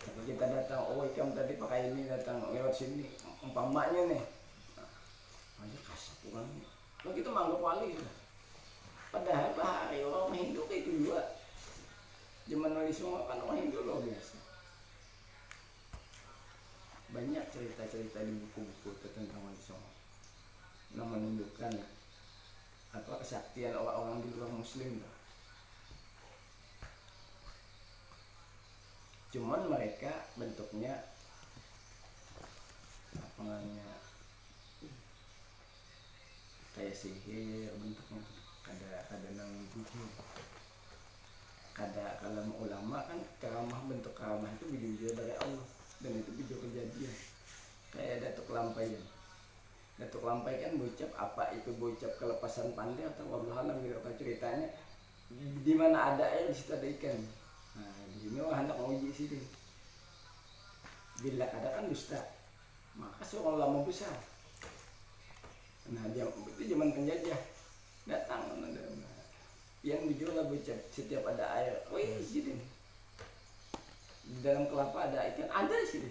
B: Tapi kita datang oh ikan tadi pakai ini datang lewat sini. Umpamanya nih. Aja kasar kurang kita menganggap wali. Padahal bahaya orang Hindu kayak itu juga. Zaman wali semua kan orang Hindu loh biasa. Banyak cerita-cerita di buku-buku tentang wali songo yang menunjukkan apa kesaktian orang-orang di luar muslim lah cuman mereka bentuknya apa namanya kayak sihir bentuknya kada kada nang kada kalau ulama kan karamah bentuk karamah itu video dari Allah. Dan itu video kejadian. Kayak datuk lampaian datuk lampai kan bocap apa itu bocap kelepasan pandai atau Allah alam gitu ceritanya? Di mana ada air di situ ada ikan. Nah di sini wah hendak mau uji sini bila ada kan dusta. Maka seorang lama besar nah dia itu zaman penjajah. Datang ada yang dijual bocap setiap ada air. Wih sini di dalam kelapa ada ikan. Ada sini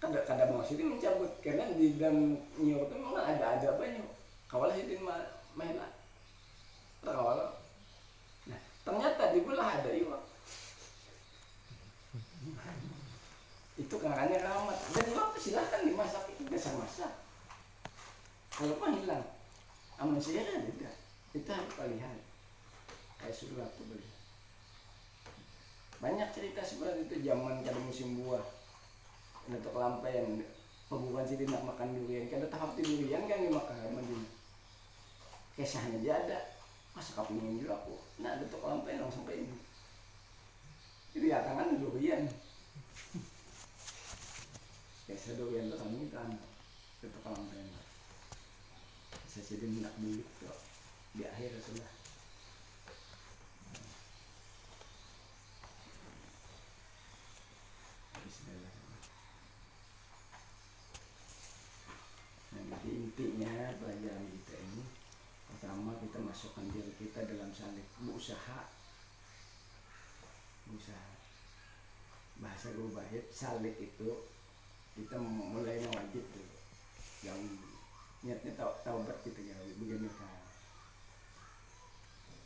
B: kada kada mau sini mencabut. Karena di dalam nyur itu memang ada ada banyak kawalah sini mah main lah. Kawal. Nah ternyata di belah ada iwak itu kakaknya ramat dan iwak silahkan dimasak. Itu biasa masak kalau mah hilang. Aman saya kan tidak itu harus lihat. Kayak surat tuh beli. Banyak cerita seperti itu zaman kada musim buah. Untuk lampaian pembukaan sih nak makan durian. Kada tahap durian kan dimakan dia. Kisahnya aja ada. Masa kapingin juga aku? Nah untuk lampaian langsung sampai ini jadi ya tangan durian. Kisah durian itu kami kan untuk lampaian saya jadi nak beli tuh di akhir sudah. Nah, jadi intinya pelajaran kita ini pertama kita masukkan diri kita dalam salik berusaha. Berusaha. Bahasa gue salik itu kita mulai wajib dulu yang niatnya tau taubat gitu ya begini. Kan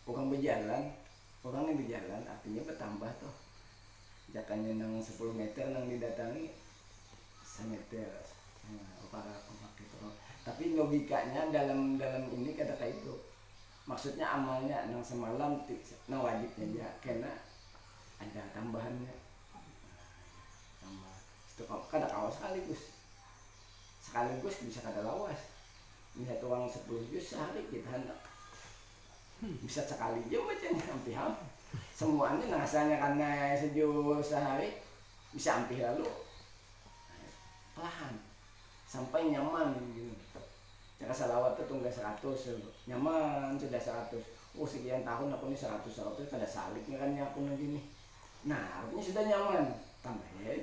B: orang berjalan orang yang berjalan artinya bertambah tuh jakannya nang 10 meter nang didatangi semeter nah, para gitu tapi logikanya dalam dalam ini kata kayak itu. Maksudnya amalnya nang semalam nang wajibnya ya karena ada tambahannya. Tambah. Itu kada kawas sekaligus. Sekaligus bisa kada lawas lihat uang sepuluh jus sehari kita hendak bisa sekali aja macam hampir hampir semuanya rasanya karena sejauh sehari bisa hampir lalu. Pelan sampai nyaman gitu. Cara salawat itu tunggu seratus nyaman sudah seratus. Oh sekian tahun aku ini seratus seratus kada saliknya kan aku lagi nih nah artinya sudah nyaman. Tambah ya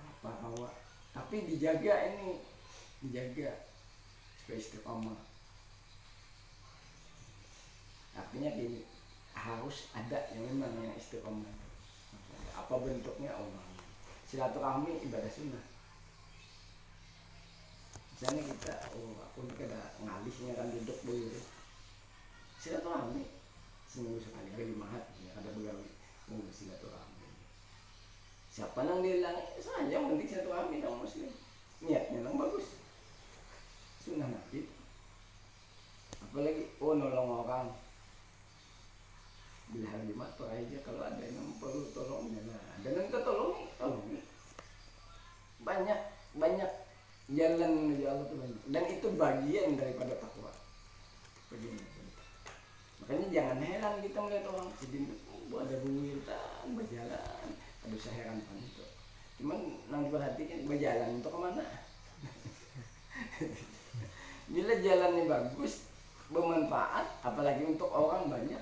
B: apa bawa tapi dijaga ini dijaga istiqomah artinya gini harus ada yang memang yang istiqomah apa bentuknya? Allah silaturahmi ibadah sunnah. Misalnya kita oh aku ini kada ngalihnya kan duduk dulu silaturahmi. Seminggu sekali hari lima hari ya, ada begawi mau silaturahmi. Siapa nang bilang saja penting silaturahmi dong muslim. Niatnya nang bagus sunnah nabi apalagi oh nolong orang. Bila hari mat aja kalau ada yang perlu tolongnya lah. Dengan ketolongi tolong, banyak banyak jalan menuju Allah itu banyak. Dan itu bagian daripada takwa. Makanya jangan heran kita melihat orang sedih. Oh, ada buwitan berjalan. Ada seheran heran itu cuman nang perhatikan berjalan untuk ke mana? bila jalannya bagus bermanfaat apalagi untuk orang banyak.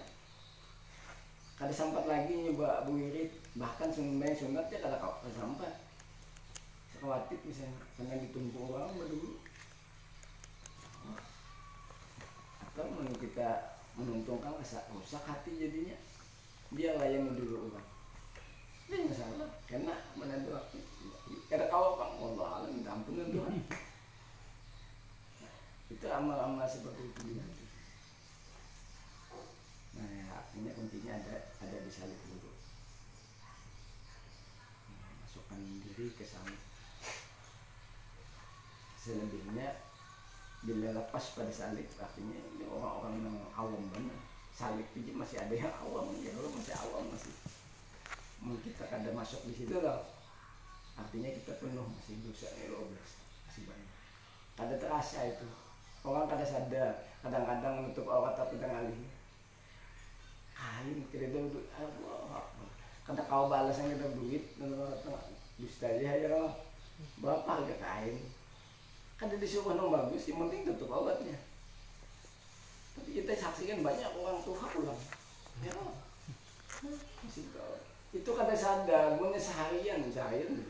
B: Kada sempat lagi nyoba buirit bahkan sebenarnya sunat ya kada kau kada sempat. Sekhawatir misalnya karena ditumpuk orang dulu atau mau kita menuntungkan rasa rusak hati jadinya dia layani dulu orang. Ini masalah karena menantu waktu kada kau kan Allah alam minta ampun Tuhan itu amal-amal seperti itu juga. Nah ya, artinya kuncinya ada ada di salib dulu. Nah, masukkan diri ke salib selebihnya bila lepas pada salib artinya ini orang-orang yang awam benar salib itu masih ada yang awam ya kalau masih awam masih. Mungkin kita kada masuk di situ loh artinya kita penuh masih dosa belas masih banyak. Kada terasa itu orang kada sadar kadang-kadang menutup aurat tapi tengah alih kain kira udah Allah kada kau balas yang kita duit dan dusta aja ya. Berapa harga kain? Kada disuruh nong bagus yang penting tutup auratnya. Tapi kita saksikan banyak orang tuh pulang. Ya. Kau itu kada sadar punya seharian seharian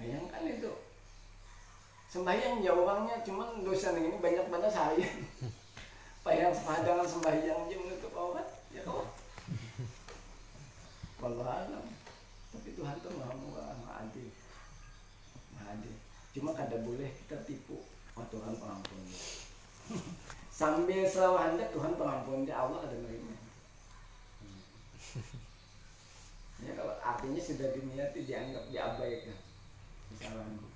B: bayangkan itu sembahyang ya orangnya cuman dosa ini banyak banget seharian Payang sepadangan sembahyang aja menutup aurat ya kau Wallahu alam tapi Tuhan tuh maha murah maha adil. Maha adil. Cuma kada boleh kita tipu oh Tuhan pengampun sambil selalu hendak Tuhan pengampun dia Allah ada nerima ya kalau artinya sudah diniati dianggap diabaikan. Kesalahanku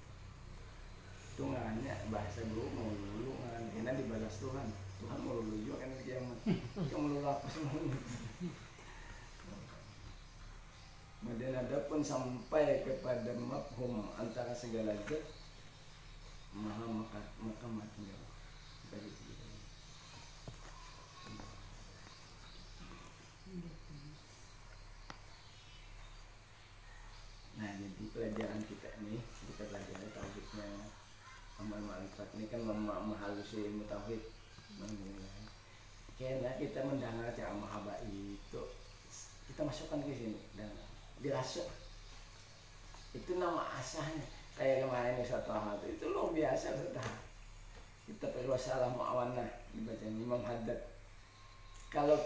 B: itu ngaranya bahasa dulu mau lulu ngaranya dibalas Tuhan. Tuhan mau lulu juga kan kiamat kamu lulu apa semuanya Kemudian ada pun sampai kepada mafhum antara segala zat maha maka maka mati dari itu. Nah jadi pelajaran kita pelajari tauhidnya amal ma'rifat ini kan tauhid menilai. Karena kita mendengar ceramah haba itu. Kita masukkan ke sini dan dirasuk. Itu nama asahnya. Kayak kemarin Ustaz Taha itu, luar biasa Taha kita perlu salam awana dibaca Imam Haddad kalau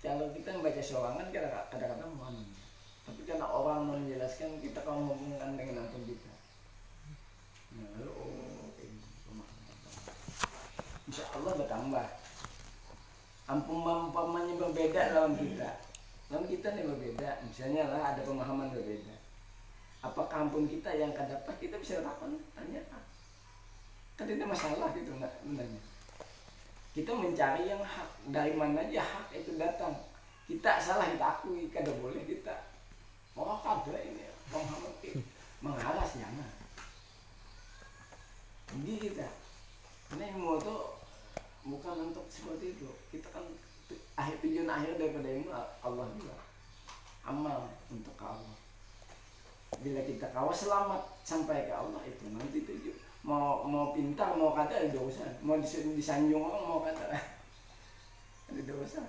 B: kalau kita membaca seorangan kadang-kadang mohon. Tapi karena orang menjelaskan kita kalau menghubungkan dengan ampun kita. Nah, lalu. Insya Allah bertambah. Ampun umpamanya berbeda lawan kita. Lawan kita nih berbeda. Misalnya lah ada pemahaman berbeda. Apakah ampun kita yang akan dapat? Kita bisa lakukan tanya kan tidak masalah gitu nggak sebenarnya. Kita mencari yang hak. Dari mana aja hak itu datang. Kita salah kita akui. Kada boleh kita. Oh kada ini Muhammad mengaras jangan. Jadi kita. Karena ilmu itu bukan untuk seperti itu. Kita kan akhir tujuan akhir daripada ilmu Allah juga. Amal untuk Allah. Bila kita kawas selamat sampai ke Allah itu nanti tujuh mau mau pintar mau kata ada dosa. Mau dis- disanjung orang mau kata. Ada dosa.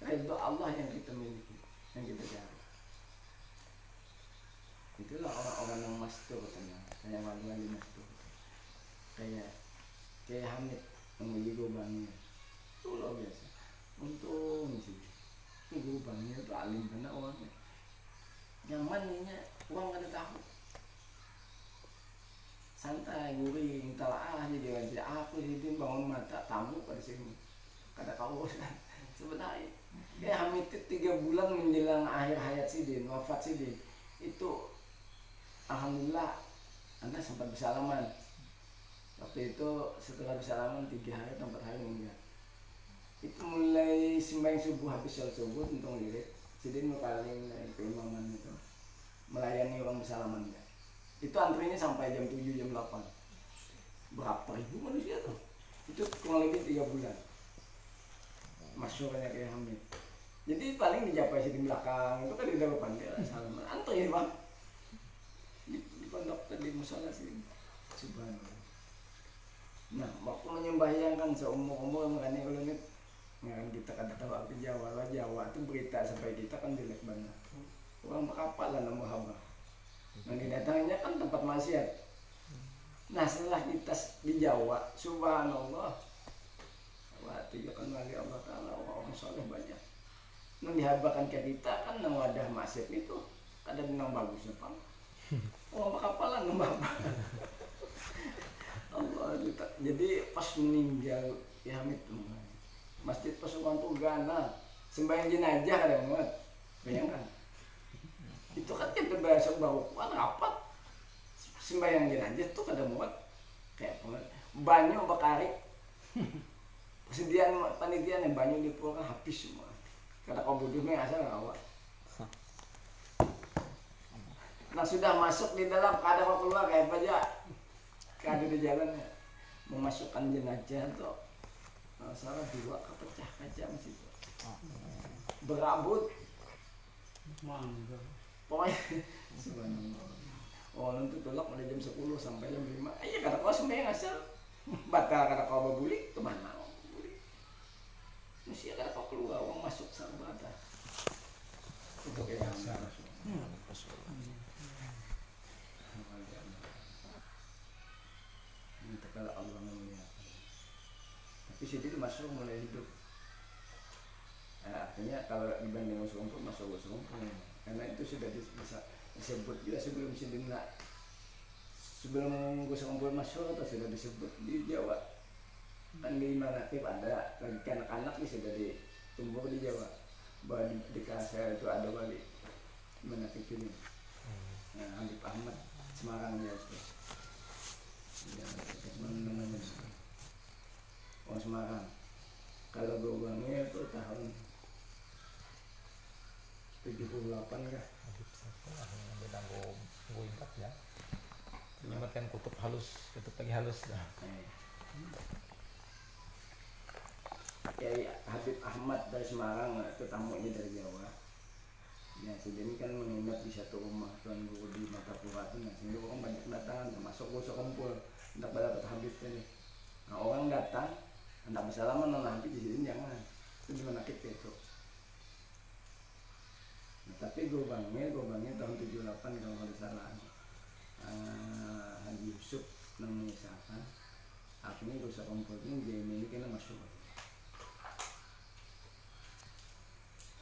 B: Itu Allah yang kita miliki yang kita cari. Itulah orang-orang yang mastur katanya. Kayak wali-wali mastur. Kayak kayak Hamid beli gobangnya itu luar biasa. Untung sih itu gobangnya itu alim karena orangnya. Yang maninya uang kada tahu. Santai guring talaah aja dia tidak aku sih bangun mata tamu pada sini. Kada kau sebenarnya Hamid itu tiga bulan menjelang akhir hayat Sidin wafat Sidin itu alhamdulillah anda sempat bersalaman waktu itu setelah bersalaman tiga hari atau empat hari meninggal itu mulai sembahyang subuh habis sholat subuh untung lirik Sidin paling dari keimaman itu. Melayani orang bersalaman ya itu antrinya sampai jam 7 jam 8 berapa ribu manusia tuh? Itu kurang lebih tiga bulan. Masuknya kayak Hamid jadi paling di Japaya di belakang itu kan di depan dia salaman antri bang. Di pondok tadi musola sih. Subhanallah nah waktu menyembahyangkan seumur umur makanya kalau ini yang kita kata tahu aku Jawa lah. Jawa itu berita sampai kita kan jelek banget. Orang berapa lah nama haba. Yang didatanginya kan tempat maksiat. Nah setelah kita di Jawa subhanallah. Waktu itu kan wali Allah Ta'ala orang-orang soleh banyak. Yang dihabakan ke kita kan nang wadah maksiat itu ada nang bagusnya pak. Oh apa lah nang apa Allah jadi pas meninggal ya Hamid masjid Pasuruan tuh Gana. Sembahyang jenazah ada banget bayangkan. Itu kan kita bahasa bawa kan rapat sembahyang jenazah tuh kada muat. Kayak banyu bakari persediaan panitia yang pulau kan habis semua. Kata kau bodohnya asal awak nah sudah masuk di dalam kada mau keluar kayak apa aja kada di jalan ya. Memasukkan jenazah tuh nah, salah dua kepecah kaca masih berambut.
C: Mangga.
B: pokoknya subhanallah. Oh nanti tolak mulai jam 10 sampai jam 5 iya kata kau sembahyang asal. Batal kata kau babuli ke mana babuli mesti kata kau keluar uang masuk sama batal. Itu kayak yang Minta kalau Allah memuliakan. Tapi sendiri masuk mulai hidup. Nah, artinya kalau dibanding kumpul masuk kumpul karena itu sudah disebut juga sebelum Sidina sebelum musuh kumpul masuk atau sudah disebut di Jawa. Kan di Manakib ada lagi anak-anak ini sudah ditumbuh di Jawa. Bahwa di, di Kasar itu ada wali Manakib ini. Nah, Habib Ahmad Semarang ya itu. Ya, orang Semarang kalau gelombangnya itu tahun 78 kah
D: lah ingat ya menyelamatkan kutub halus kutub lagi halus. Dah
B: Eh. Kiai Habib Ahmad dari Semarang itu tamunya dari Jawa. Ya sehingga ini kan menginap di satu rumah tuan guru di Matapura itu nah sehingga orang banyak datang termasuk gue kumpul untuk dapat Habib ini. Nah orang datang hendak bersalaman nona Habib di sini jangan. Itu di mana kita itu? Nah, tapi gobangnya gobangnya tahun 78 kalau nggak salah. Ah, Haji Yusuf namanya siapa? Akhirnya kumpul ini dia ini kena masuk.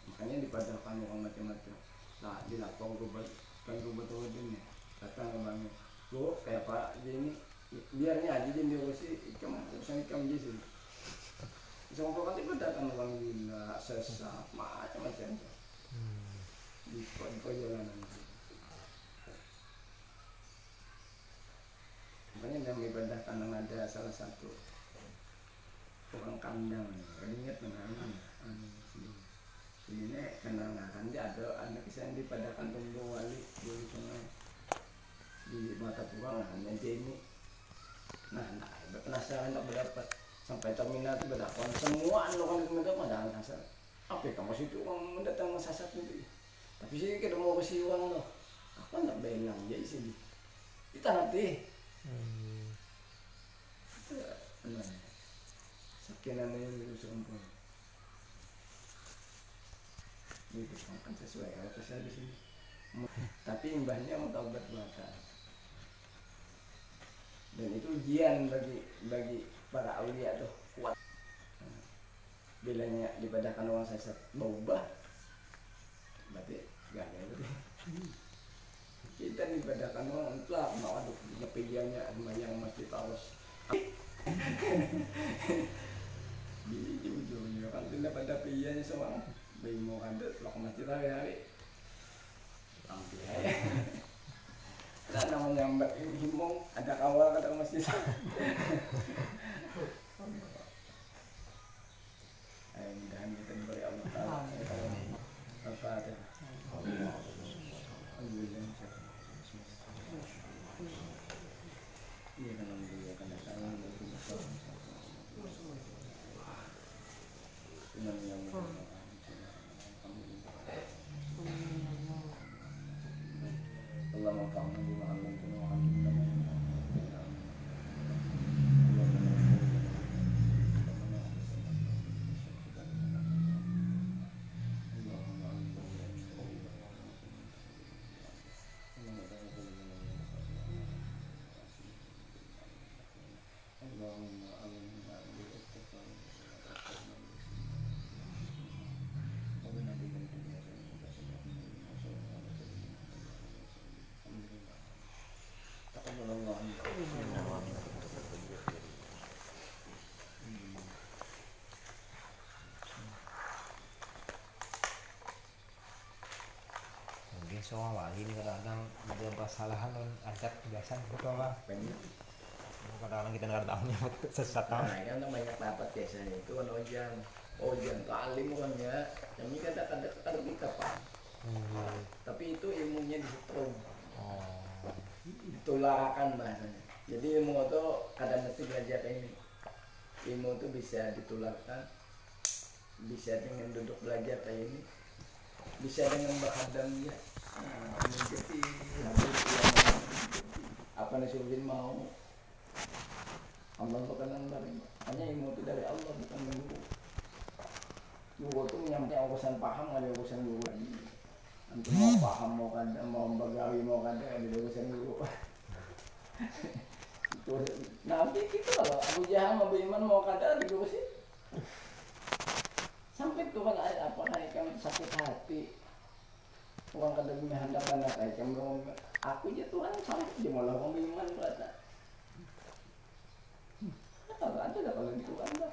B: Makanya dipadahkan orang macam-macam. Nah di lapor gue buat kan gue ini datang ke bang gue kayak pak dia ini biarnya aja dia dia sih ikam urusan ikam sih bisa kumpul kan tiba datang orang gila sesak macam-macam. Di kau jalanan makanya yang ibadah tanah ada salah satu orang kandang. Kan ingat anu sini. Ini kenal kan dia ada anak kisah di pada kantung wali di sungai di mata nah nanti ini nah, nah penasaran tak berdapat sampai terminal itu berdapat semua kan itu mereka pada asal apa ya kamu situ orang mendatang sasat itu? Tapi sih kita mau kasih uang loh. Aku nggak belang ya sini kita nanti. Nah, sekian ini sempurna. Itu kan sesuai kalau saya di sini. Tapi imbahnya mau taubat batal. Dan itu ujian bagi bagi para aulia tuh kuat. Bilanya dibadahkan uang saya berubah, berarti gagal berarti. Kita dibadahkan uang untuk mau aduh ngepiannya yang masih tawas di ujungnya kan tidak pada pianya semua bingung kan deh lo masjid hari-hari sampai ya ada namanya mbak himong ada kawal kata masjid Ayo mudahan kita diberi Allah Ta'ala. Apa
D: wah ini kadang-kadang ada kesalahan dan angkat kebiasaan gitu lah
B: banyak
D: kadang-kadang kita nggak tahunya sesat
B: nah
D: tahu
B: kan banyak dapat biasanya itu kan ojan ojan tuh alim kan ya kami kata kata kata kita pak tapi itu ilmunya disetrum
D: oh.
B: Ditularakan bahasanya. Jadi ilmu itu kadang mesti belajar ini. Ilmu itu bisa ditularkan. Bisa dengan duduk belajar kayak ini bisa dengan berhadam ya nah, jadi habis yang apa nasibuddin mau? Allah berkenan dari hanya ilmu itu dari Allah bukan dari guru. Guru itu menyampaikan urusan paham ada urusan guru nanti mau paham mau kada mau bagawi mau kada ada urusan guru. Nanti gitu kalau Abu Jahal mau beriman mau kada diurusin sampai Tuhan ayat apa naik yang sakit hati orang kada hendak anak naik yang belum aku aja Tuhan sampai dia malah mau beriman berata kalau ada dah kalau itu ada